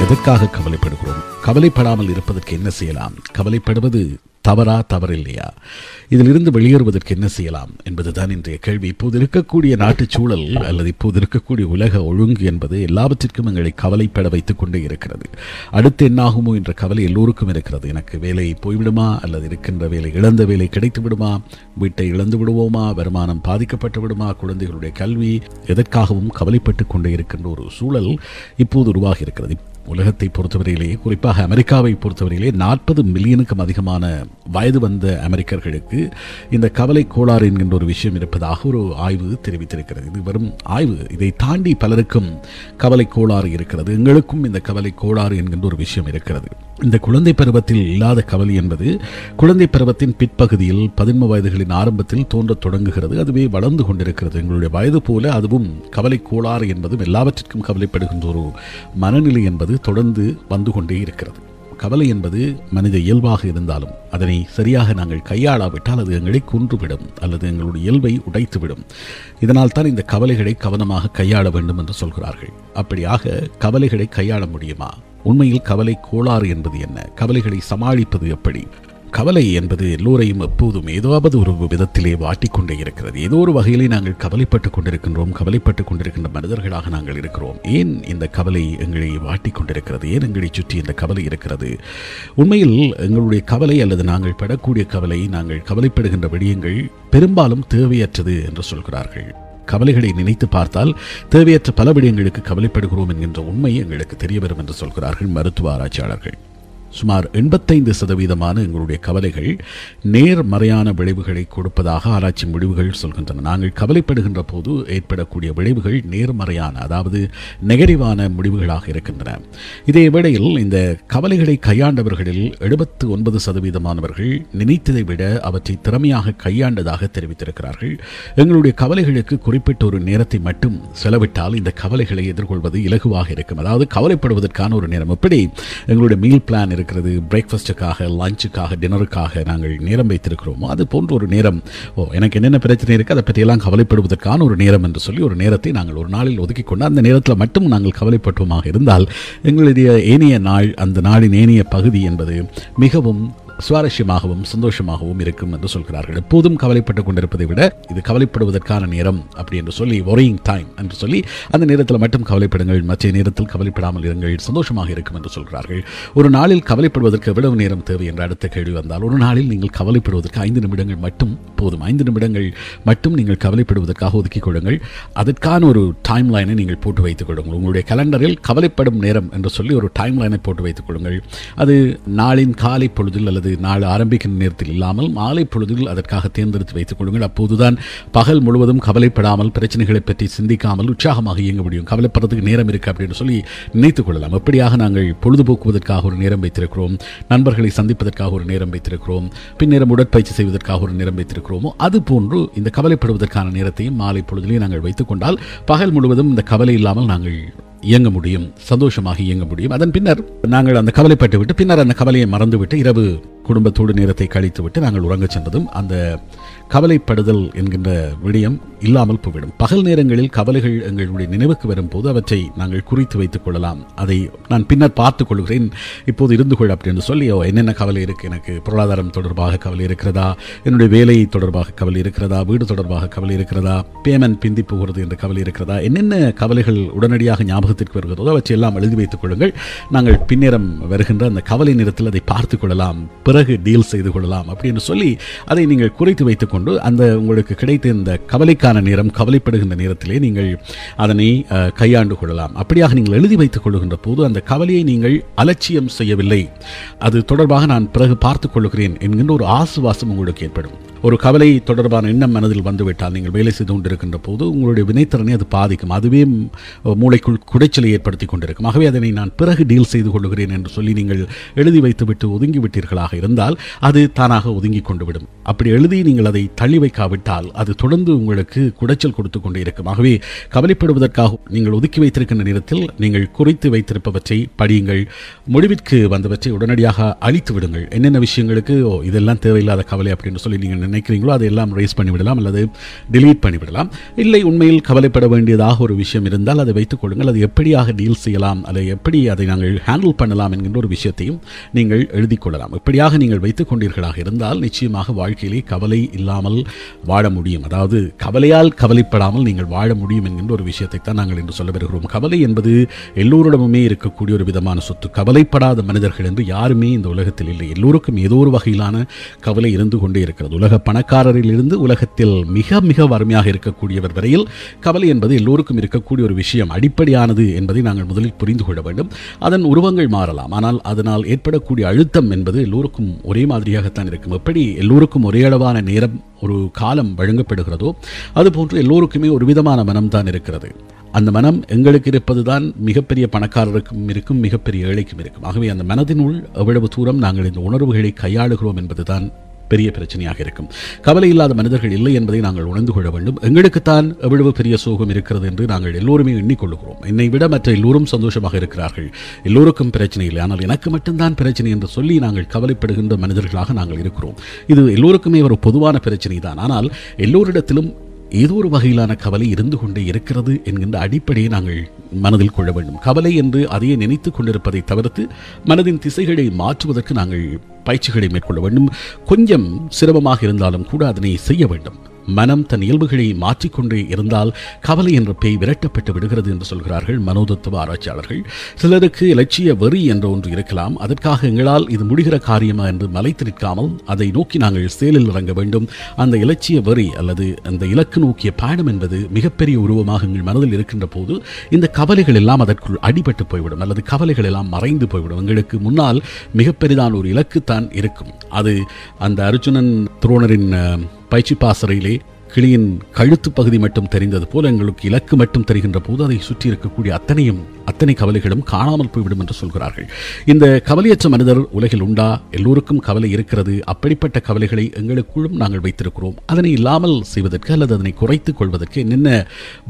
எதற்காக கவலைப்படுகிறோம்? கவலைப்படாமல் இருப்பதற்கு என்ன செய்யலாம்? கவலைப்படுவது தவறா தவறில்லையா? இதிலிருந்து வெளியேறுவதற்கு என்ன செய்யலாம்? என்பதுதான் இன்றைய கேள்வி. இப்போது இருக்கக்கூடிய நாட்டுச் சூழல் அல்லது இப்போது இருக்கக்கூடிய உலக ஒழுங்கு என்பது எல்லாவற்றிற்கும் எங்களை கவலைப்பட வைத்துக் கொண்டே இருக்கிறது. அடுத்து என்னாகுமோ என்ற கவலை எல்லோருக்கும் இருக்கிறது. எனக்கு வேலை போய்விடுமா? அல்லது இருக்கின்ற வேலை இழந்த வேலை கிடைத்து விடுமா? வீட்டை இழந்து விடுவோமா? வருமானம் பாதிக்கப்பட்டு விடுமா? குழந்தைகளுடைய கல்வி எதற்காகவும் கவலைப்பட்டு கொண்டே இருக்கின்ற ஒரு சூழல் இப்போது உருவாகி இருக்கிறது. உலகத்தை பொறுத்தவரையிலே குறிப்பாக அமெரிக்காவை பொறுத்தவரையிலே நாற்பது மில்லியனுக்கும் அதிகமான வயது வந்த அமெரிக்கர்களுக்கு இந்த கவலை கோளாறு என்கின்ற ஒரு விஷயம் இருப்பதாக ஒரு ஆய்வு தெரிவித்திருக்கிறது. இது வெறும் ஆய்வு. இதை தாண்டி பலருக்கும் கவலை கோளாறு இருக்கிறது. எங்களுக்கும் இந்த கவலை கோளாறு என்கின்ற ஒரு விஷயம் இருக்கிறது. இந்த குழந்தை பருவத்தில் இல்லாத கவலை என்பது குழந்தை பருவத்தின் பிற்பகுதியில் பதின்ம வயதுகளின் ஆரம்பத்தில் தோன்றத் தொடங்குகிறது. அதுவே வளர்ந்து கொண்டிருக்கிறது. எங்களுடைய வயது போல அதுவும் கவலை கோளாறு என்பதும் எல்லாவற்றிற்கும் கவலைப்படுகின்ற ஒரு மனநிலை என்பது தொடர்ந்து வந்து கொண்டே இருக்கிறது. கவலை என்பது மனித இயல்பாக இருந்தாலும் அதனை சரியாக நாங்கள் கையாளாவிட்டால் அது எங்களை கொன்றுவிடும் அல்லது எங்களுடைய இயல்பை உடைத்துவிடும். இதனால் தான் இந்த கவலைகளை கவனமாக கையாள வேண்டும் என்று சொல்கிறார்கள். அப்படியாக கவலைகளை கையாள முடியுமா? உண்மையில் கவலை கோளாறு என்பது என்ன? கவலைகளை சமாளிப்பது எப்படி? கவலை என்பது எல்லோரையும் எப்போதும் ஏதாவது ஒரு விதத்திலே வாட்டிக்கொண்டே இருக்கிறது. ஏதோ ஒரு வகையிலே நாங்கள் கவலைப்பட்டு கொண்டிருக்கின்றோம் கவலைப்பட்டு கொண்டிருக்கின்ற மனிதர்களாக நாங்கள் இருக்கிறோம். ஏன் இந்த கவலை எங்களை வாட்டிக் கொண்டிருக்கிறது? ஏன் எங்களை சுற்றி இந்த கவலை இருக்கிறது? உண்மையில் எங்களுடைய கவலை அல்லது நாங்கள் படக்கூடிய கவலை நாங்கள் கவலைப்படுகின்ற விடயங்கள் பெரும்பாலும் தேவையற்றது என்று சொல்கிறார்கள். கவலைகளை நினைத்து பார்த்தால் தேவையற்ற பல விடயங்களுக்கு கவலைப்படுகிறோம் என்கின்ற உண்மை எங்களுக்கு தெரிய வரும் என்று சொல்கிறார்கள் மருத்துவ ஆராய்ச்சியாளர்கள். சுமார் எண்பத்தைந்து சதவீதமான எங்களுடைய கவலைகள் நேர்மறையான விளைவுகளை கொடுப்பதாக ஆராய்ச்சி முடிவுகள் சொல்கின்றன. நாங்கள் கவலைப்படுகின்ற போது ஏற்படக்கூடிய விளைவுகள் நேர்மறையான அதாவது நெகட்டிவான முடிவுகளாக இருக்கின்றன. இதே வேளையில் இந்த கவலைகளை கையாண்டவர்களில் எழுபத்து ஒன்பது சதவீதமானவர்கள் நினைத்ததை விட அவற்றை திறமையாக கையாண்டதாக தெரிவித்திருக்கிறார்கள். எங்களுடைய கவலைகளுக்கு குறிப்பிட்ட ஒரு நேரத்தை மட்டும் செலவிட்டால் இந்த கவலைகளை எதிர்கொள்வது இலகுவாக இருக்கும். அதாவது கவலைப்படுவதற்கான ஒரு நேரம். எப்படி எங்களுடைய மீல் பிளான் இருக்கிறது. பிரேக்ஃபாஸ்ட்டுக்காக லஞ்சுக்காக டின்னருக்காக நாங்கள் நேரம் வைத்திருக்கிறோமோ அது போன்ற ஒரு நேரம். ஓ எனக்கு என்னென்ன பிரச்சனை இருக்குது அதை பற்றியெல்லாம் கவலைப்படுவதற்கான ஒரு நேரம் என்று சொல்லி ஒரு நேரத்தை நாங்கள் ஒரு நாளில் ஒதுக்கி கொண்டு அந்த நேரத்தில் மட்டும் நாங்கள் கவலைப்பட்டுமாக இருந்தால் எங்களுடைய ஏனைய நாள் அந்த நாளின் ஏனைய பகுதி என்பது மிகவும் சுவாரஸ்யமாகவும் சந்தோஷமாகவும் இருக்கும் என்று சொல்கிறார்கள். எப்போதும் கவலைப்பட்டுக் கொண்டிருப்பதை விட இது கவலைப்படுவதற்கான நேரம் அப்படி என்று சொல்லி ஒரேயிங் டைம் என்று சொல்லி அந்த நேரத்தில் மட்டும் கவலைப்படுங்கள் மற்ற நேரத்தில் கவலைப்படாமல் இருங்கள் சந்தோஷமாக இருக்கும் என்று சொல்கிறார்கள். ஒரு நாளில் கவலைப்படுவதற்கு எவ்வளவு நேரம் தேவை என்ற அடுத்த கேள்வி வந்தால் ஒரு நாளில் நீங்கள் கவலைப்படுவதற்கு ஐந்து நிமிடங்கள் மட்டும் போதும். ஐந்து நிமிடங்கள் மட்டும் நீங்கள் கவலைப்படுவதற்காக ஒதுக்கிக் கொள்ளுங்கள். அதற்கான ஒரு டைம் லைனை நீங்கள் போட்டு வைத்துக் கொள்ளுங்கள். உங்களுடைய கலண்டரில் கவலைப்படும் நேரம் என்று சொல்லி ஒரு டைம் லைனை போட்டு வைத்துக் கொள்ளுங்கள். அது நாளின் காலை பொழுதில் அல்லது நாள் ஆரம்பிக்கின்ற நேரத்தில் இல்லாமல் மாலை பொழுதில் அதற்காக தேர்ந்தெடுத்து வைத்துக் கொள்ளுங்கள். அப்போதுதான் பகல் முழுவதும் கவலைப்படாமல் பிரச்சனைகளை பற்றி சிந்திக்காமல் உற்சாகமாக இயங்க முடியும். கவலைப்படுறதுக்கு நேரம் இருக்கு அப்படின்னு சொல்லி நினைத்துக் கொள்ளலாம். எப்படியாக நாங்கள் பொழுதுபோக்குவதற்காக ஒரு நேரம் வைத்திருக்கிறோம்? நண்பர்களை சந்திப்பதற்காக ஒரு நேரம் வைத்திருக்கிறோம்? பின்னேரம் உடற்பயிற்சி செய்வதற்காக ஒரு நேரம் வைத்திருக்கிறோமோ? அது போன்று இந்த கவலைப்படுவதற்கான நேரத்தையும் மாலை பொழுதிலையும் நாங்கள் வைத்துக்கொண்டால் பகல் முழுவதும் இந்த கவலை இல்லாமல் நாங்கள் இயங்க முடியும். சந்தோஷமாக இயங்க முடியும். அதன் பின்னர் நாங்கள் அந்த கவலைப்பட்டு விட்டு பின்னர் அந்த கவலையை மறந்துவிட்டு இரவு குடும்பத்தோடு நேரத்தை கழித்துவிட்டு நாங்கள் உறங்கச் சென்றதும் அந்த கவலைப்படுதல் என்கின்ற விடயம் இல்லாமல் போய்விடும். பகல் நேரங்களில் கவலைகள் எங்களுடைய நினைவுக்கு வரும்போது அவற்றை நாங்கள் குறித்து வைத்துக் கொள்ளலாம். அதை நான் பின்னர் பார்த்துக் கொள்கிறேன். இப்போது இருந்து கொள் அப்படின்னு சொல்லி "ஓ, என்னென்ன கவலை இருக்குது எனக்கு பொருளாதாரம் தொடர்பாக கவலை இருக்கிறதா? என்னுடைய வேலை தொடர்பாக கவலை இருக்கிறதா? வீடு தொடர்பாக கவலை இருக்கிறதா? பேமெண்ட் பிந்தி போகிறது என்ற கவலை இருக்கிறதா? என்னென்ன கவலைகள் உடனடியாக ஞாபகத்திற்கு வருகிறதோ அவற்றை எல்லாம் எழுதி வைத்துக் கொள்ளுங்கள். நாங்கள் பின்னேரம் வருகின்ற அந்த கவலை நேரத்தில் அதை பார்த்துக் கொள்ளலாம். பிறகு டீல் செய்து கொள்ளலாம் அப்படின்னு சொல்லி அதை நீங்கள் குறைத்து வைத்துக்கொண்டு அந்த உங்களுக்கு கிடைத்த இந்த கவலைக்கான நேரம் கவலைப்படுகின்ற நேரத்திலே நீங்கள் அதனை கையாண்டு கொள்ளலாம். அப்படியாக நீங்கள் எழுதி வைத்துக் கொள்ளுகின்ற போது அந்த கவலையை நீங்கள் அலட்சியம் செய்யவில்லை. அது தொடர்பாக நான் பிறகு பார்த்துக் கொள்கிறேன் என்கின்ற ஒரு ஆசுவாசம் உங்களுக்கு ஏற்படும். ஒரு கவலை தொடர்பான எண்ணம் மனதில் வந்துவிட்டால் நீங்கள் வேலை செய்து கொண்டிருக்கின்ற போது உங்களுடைய வினைத்திறனை அது பாதிக்கும். அதுவே மூளைக்குள் குடைச்சலை ஏற்படுத்தி கொண்டிருக்கும். ஆகவே அதனை நான் பிறகு டீல் செய்து கொள்கிறேன் என்று சொல்லி நீங்கள் எழுதி வைத்துவிட்டு ஒதுங்கிவிட்டீர்களாக இருந்தால் அது தானாக ஒதுங்கி கொண்டு விடும் அப்படி எழுதி நீங்கள் அதை தள்ளி வைக்காவிட்டால் அது தொடர்ந்து உங்களுக்கு குடைச்சல் கொடுத்து கொண்டே இருக்கும். ஆகவே கவலைப்படுவதற்காக நீங்கள் ஒதுக்கி வைத்திருக்கின்ற நேரத்தில் நீங்கள் குறித்து வைத்திருப்பவற்றை படியுங்கள். முடிவிற்கு வந்தவற்றை உடனடியாக அழித்து விடுங்கள். என்னென்ன விஷயங்களுக்கு ஓ இதெல்லாம் தேவையில்லாத கவலை அப்படின்னு சொல்லி நீங்கள் நினைக்கிறீங்களோ அதையெல்லாம் ரேஸ் பண்ணிவிடலாம் அல்லது டிலீட் பண்ணிவிடலாம். இல்லை உண்மையில் கவலைப்பட வேண்டியதாக ஒரு விஷயம் இருந்தால் அதை வைத்துக் கொள்ளுங்கள். அது எப்படியாக டீல் செய்யலாம்? அல்லது எப்படி அதை நாங்கள் ஹேண்டில் பண்ணலாம் என்கின்ற ஒரு விஷயத்தையும் நீங்கள் எழுதிக் கொள்ளலாம். இப்படியாக நீங்கள் வைத்துக் கொண்டீர்களாக இருந்தால் நிச்சயமாக வாழ்க்கையிலே கவலை இல்லாமல் வாழ முடியும். அதாவது கவலையால் கவலைப்படாமல் நீங்கள் வாழ முடியும் என்கின்ற ஒரு விஷயத்தை தான் நாங்கள் இன்று சொல்ல வருகிறோம். கவலை என்பது எல்லோரிடமுமே இருக்கக்கூடிய ஒரு விதமான சொத்து. கவலைப்படாத மனிதர்கள் என்று யாருமே இந்த உலகத்தில் இல்லை. எல்லோருக்கும் ஏதோ ஒரு வகையிலான கவலை இருந்து கொண்டே இருக்கிறது. உலக பணக்காரரிலிருந்து உலகத்தில் மிக மிக வறுமையாக இருக்கக்கூடியவர் வரையில் கவலை என்பது எல்லோருக்கும் இருக்கக்கூடிய ஒரு விஷயம். அடிப்படையானது என்பதை நாங்கள் முதலில் புரிந்து கொள்ள வேண்டும். அதன் உருவங்கள் மாறலாம். ஆனால் அதனால் ஏற்படக்கூடிய அழுத்தம் என்பது எல்லோருக்கும் ஒரே மாதிரியாகத்தான் இருக்கும். எப்படி எல்லோருக்கும் ஒரே அளவான நேரம் ஒரு காலம் வழங்கப்படுகிறதோ அதுபோன்று எல்லோருக்குமே ஒரு விதமான மனம்தான் இருக்கிறது. அந்த மனம் எங்களுக்கு இருப்பது தான் மிகப்பெரிய பணக்காரருக்கும் இருக்கும் மிகப்பெரிய ஏழைக்கும் இருக்கும். ஆகவே அந்த மனதினுள் எவ்வளவு தூரம் நாங்கள் இந்த உணர்வுகளை கையாளுகிறோம் என்பதுதான் பெரிய பிரச்சனையாக இருக்கும். கவலை இல்லாத மனிதர்கள் இல்லை என்பதை நாங்கள் உணர்ந்து கொள்ள வேண்டும். எங்களுக்குத்தான் எவ்வளவு பெரிய சோகம் இருக்கிறது என்று நாங்கள் எல்லோருமே எண்ணிக்கொள்கிறோம். என்னை விட மற்ற எல்லோரும் சந்தோஷமாக இருக்கிறார்கள். எல்லோருக்கும் பிரச்சனை இல்லை. ஆனால் எனக்கு மட்டும்தான் பிரச்சனை என்று சொல்லி நாங்கள் கவலைப்படுகின்ற மனிதர்களாக நாங்கள் இருக்கிறோம். இது எல்லோருக்குமே ஒரு பொதுவான பிரச்சனை தான் ஆனால் எல்லோரிடத்திலும் ஏதோ ஒரு வகையிலான கவலை இருந்து கொண்டே இருக்கிறது என்கின்ற அடிப்படையை நாங்கள் மனதில் கொள்ள வேண்டும். கவலை என்று அதையே நினைத்து கொண்டிருப்பதை தவிர்த்து மனதின் திசைகளை மாற்றுவதற்கு நாங்கள் பயிற்சிகளை மேற்கொள்ள வேண்டும். கொஞ்சம் சிரமமாக இருந்தாலும் கூட அதனை செய்ய வேண்டும். மனம் தன் இயல்புகளை மாற்றிக்கொண்டே இருந்தால் கவலை என்ற பேய் விரட்டப்பட்டு விடுகிறது என்று சொல்கிறார்கள் மனோதத்துவ ஆராய்ச்சியாளர்கள். சிலருக்கு இலட்சிய வெறி என்ற ஒன்று இருக்கலாம். அதற்காக எங்களால் இது முடிகிற காரியமா என்று மலைத்து நிற்காமல் அதை நோக்கி நாங்கள் செயலில் இறங்க வேண்டும். அந்த இலட்சிய வெறி அல்லது அந்த இலக்கு நோக்கிய பயணம் என்பது மிகப்பெரிய உருவமாக எங்கள் மனதில் இருக்கின்ற போது இந்த கவலைகள் எல்லாம் அதற்குள் அடிபட்டு போய்விடும். அல்லது கவலைகள் எல்லாம் மறைந்து போய்விடும். எங்களுக்கு முன்னால் மிகப்பெரிதான ஒரு இலக்கு தான் இருக்கும். அது அந்த அர்ஜுனன் துரோணரின் പൈച്ചിപ്പാസറയിലെ கிளியின் கழுத்து பகுதி மட்டும் தெரிந்தது போல எங்களுக்கு இலக்கு மட்டும் தெரிகின்ற போது அதை சுற்றி இருக்கக்கூடிய அத்தனையும் அத்தனை கவலைகளும் காணாமல் போய்விடும் என்று சொல்கிறார்கள். இந்த கவலையற்ற மனிதர் உலகில் உண்டா? எல்லோருக்கும் கவலை இருக்கிறது. அப்படிப்பட்ட கவலைகளை எங்களுக்குள்ளும் நாங்கள் வைத்திருக்கிறோம். அதனை இல்லாமல் செய்வதற்கு அல்லது அதனை குறைத்துக் கொள்வதற்கு என்னென்ன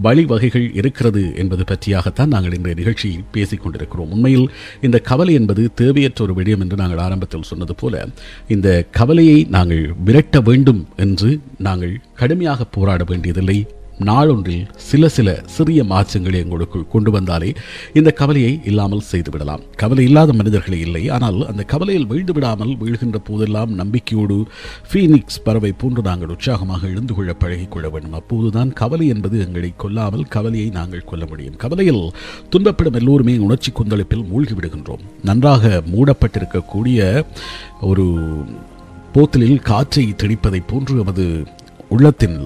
வழிவகைகள் இருக்கிறது என்பது பற்றியாகத்தான் நாங்கள் இன்றைய நிகழ்ச்சியில் பேசிக் கொண்டிருக்கிறோம். உண்மையில் இந்த கவலை என்பது தேவையற்ற ஒரு விடயம் என்று நாங்கள் ஆரம்பத்தில் சொன்னது போல இந்த கவலையை நாங்கள் விரட்ட வேண்டும் என்று நாங்கள் கடுமையாக போராட வேண்டியதில்லை. நாளொன்றில் சில சில சிறிய மாற்றங்களை எங்களுக்குள் கொண்டு வந்தாலே இந்த கவலையை இல்லாமல் செய்துவிடலாம். கவலை இல்லாத மனிதர்களே இல்லை. ஆனால் அந்த கவலையில் வீழ்ந்து விடாமல் வீழ்கின்ற போதெல்லாம் நம்பிக்கையோடு ஃபீனிக்ஸ் பறவை போன்று நாங்கள் உற்சாகமாக எழுந்து கொள்ள பழகிக்கொள்ள வேண்டும். அப்போதுதான் கவலை என்பது எங்களை கொல்லாமல் கவலையை நாங்கள் கொல்ல முடியும். கவலையில் துன்பப்படும் எல்லோருமே உணர்ச்சி கொந்தளிப்பில் மூழ்கி விடுகின்றோம். நன்றாக மூடப்பட்டிருக்கக்கூடிய ஒரு போத்தலில் காற்றை திணிப்பதை போன்று நமது உள்ளத்தில்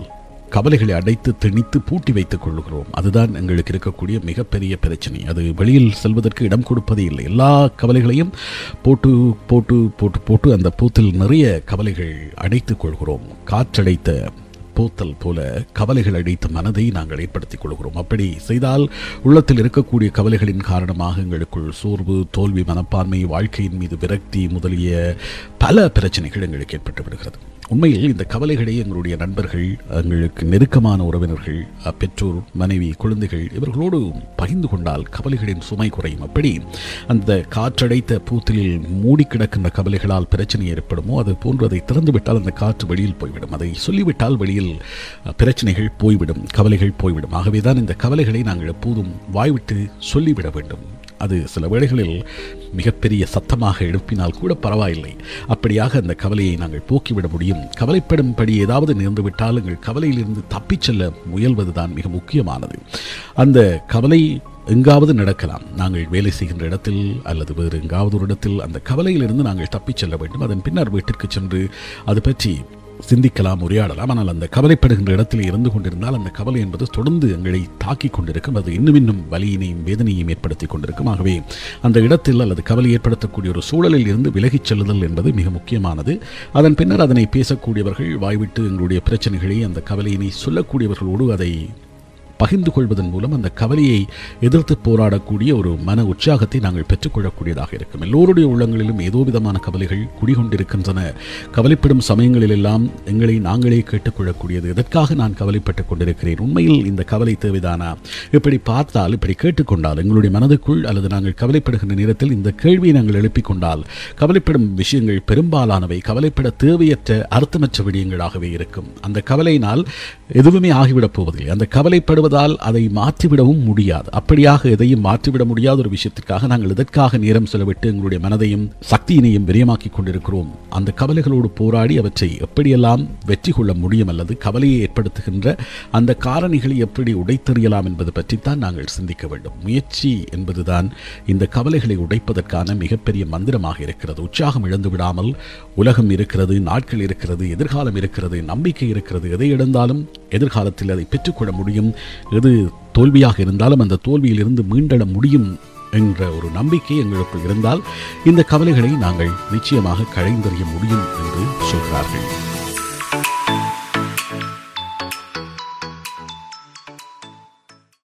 கவலைகளை அடைத்து திணித்து பூட்டி வைத்துக் கொள்கிறோம் அதுதான் எங்களுக்கு இருக்கக்கூடிய மிகப்பெரிய பிரச்சனை. அது வெளியில் செல்வதற்கு இடம் கொடுப்பதே இல்லை. எல்லா கவலைகளையும் போட்டு போட்டு போட்டு போட்டு அந்த பூத்தில் நிறைய கவலைகள் அடைத்துக் கொள்கிறோம். காற்றடைத்த போத்தல் போல கவலைகள் அடைத்த மனதை நாங்கள் ஏற்படுத்திக் கொள்கிறோம். அப்படி செய்தால் உள்ளத்தில் இருக்கக்கூடிய கவலைகளின் காரணமாக எங்களுக்குள் சோர்வு தோல்வி மனப்பான்மை வாழ்க்கையின் மீது விரக்தி முதலிய பல பிரச்சனைகள் எங்களுக்கு ஏற்பட்டு விடுகிறது. உண்மையில் இந்த கவலைகளை எங்களுடைய நண்பர்கள் எங்களுக்கு நெருக்கமான உறவினர்கள் பெற்றோர் மனைவி குழந்தைகள் இவர்களோடு பகிர்ந்து கொண்டால் கவலைகளின் சுமை குறையும். அப்படி அந்த காற்றடைத்த பூத்திலில் மூடி கிடக்கின்ற கவலைகளால் பிரச்சனை ஏற்படுமோ அது போன்றதை திறந்துவிட்டால் அந்த காற்று வெளியில் போய்விடும். அதை சொல்லிவிட்டால் வெளியில் வாழ்க்கையில் பிரச்சனைகள் போய்விடும் கவலைகள் போய்விடும். ஆகவே தான் இந்த கவலைகளை நாங்கள் எப்போதும் வாய்விட்டு சொல்லிவிட வேண்டும். அது சில வேளைகளில் மிகப்பெரிய சத்தமாக எழுப்பினால் கூட பரவாயில்லை. அப்படியாக அந்த கவலையை நாங்கள் போக்கிவிட முடியும். கவலைப்படும்படி ஏதாவது நேர்ந்துவிட்டால் எங்கள் கவலையிலிருந்து தப்பிச் செல்ல முயல்வதுதான் மிக முக்கியமானது. அந்த கவலை எங்காவது நடக்கலாம். நாங்கள் வேலை செய்கின்ற இடத்தில் அல்லது வேறு எங்காவது ஒரு இடத்தில் அந்த கவலையிலிருந்து நாங்கள் தப்பிச் செல்ல வேண்டும். அதன் பின்னர் வீட்டிற்கு சென்று அது பற்றி சிந்திக்கலாம் உரையாடலாம். ஆனால் அந்த கவலைப்படுகின்ற இடத்தில் இருந்து கொண்டிருந்தால் அந்த கவலை என்பது தொடர்ந்து எங்களை தாக்கிக் கொண்டிருக்கும். அது இன்னும் இன்னும் வலியினையும் வேதனையும் ஏற்படுத்தி கொண்டிருக்கும். ஆகவே அந்த இடத்தில் அல்லது கவலை ஏற்படுத்தக்கூடிய ஒரு சூழலில் இருந்து விலகிச் செல்லுதல் என்பது மிக முக்கியமானது. அதன் பின்னர் அதனை பேசக்கூடியவர்கள் வாய்விட்டு எங்களுடைய பிரச்சனைகளை அந்த கவலையினை சொல்லக்கூடியவர்களோடு அதை பகிர்ந்து கொள்வதன் மூலம் அந்த கவலையை எதிர்த்து போராடக்கூடிய ஒரு மன உற்சாகத்தை நாங்கள் பெற்றுக்கொள்ளக்கூடியதாக இருக்கும். எல்லோருடைய உள்ளங்களிலும் ஏதோ விதமான கவலைகள் குடிகொண்டிருக்கின்றன. கவலைப்படும் சமயங்களிலெல்லாம் எங்களை நாங்களே கேட்டுக்கொள்ளக்கூடியது. எதற்காக நான் கவலைப்பட்டுக் கொண்டிருக்கிறேன்? உண்மையில் இந்த கவலை தேவைதானா? இப்படி பார்த்தால் இப்படி கேட்டுக்கொண்டால் எங்களுடைய மனதுக்குள் அல்லது நாங்கள் கவலைப்படுகின்ற நேரத்தில் இந்த கேள்வியை நாங்கள் எழுப்பிக் கொண்டால் கவலைப்படும் விஷயங்கள் பெரும்பாலானவை கவலைப்பட தேவையற்ற அர்த்தமற்ற விடயங்களாகவே இருக்கும். அந்த கவலையினால் எதுவுமே ஆகிவிடப் போவதில்லை. அந்த கவலைப்படுவதால் அதை மாற்றிவிடவும் முடியாது. அப்படியாக எதையும் மாற்றிவிட முடியாத ஒரு விஷயத்திற்காக நாங்கள் இதற்காக நேரம் செலவிட்டு எங்களுடைய மனதையும் சக்தியினையும் விரியமாக்கிக் கொண்டிருக்கிறோம்? அந்த கவலைகளோடு போராடி அவற்றை எப்படியெல்லாம் வெற்றி கொள்ள முடியும் அல்லது கவலையை ஏற்படுத்துகின்ற அந்த காரணிகளை எப்படி உடைத்தெறியலாம் என்பது பற்றித்தான் நாங்கள் சிந்திக்க வேண்டும். முயற்சி என்பதுதான் இந்த கவலைகளை உடைப்பதற்கான மிகப்பெரிய மந்திரமாக இருக்கிறது. உற்சாகம் இழந்து விடாமல் உலகம் இருக்கிறது நாட்கள் இருக்கிறது எதிர்காலம் இருக்கிறது நம்பிக்கை இருக்கிறது. எதை இழந்தாலும் எதிர்காலத்தில் அதை பெற்றுக்கொள்ள முடியும்? எது தோல்வியாக இருந்தாலும் அந்த தோல்வியிலிருந்து மீண்டெழ முடியும் என்ற ஒரு நம்பிக்கை எங்களுக்குள் இருந்தால் இந்த கவலைகளை நாங்கள் நிச்சயமாக களைந்தறிய முடியும் என்று சொல்கிறார்கள்.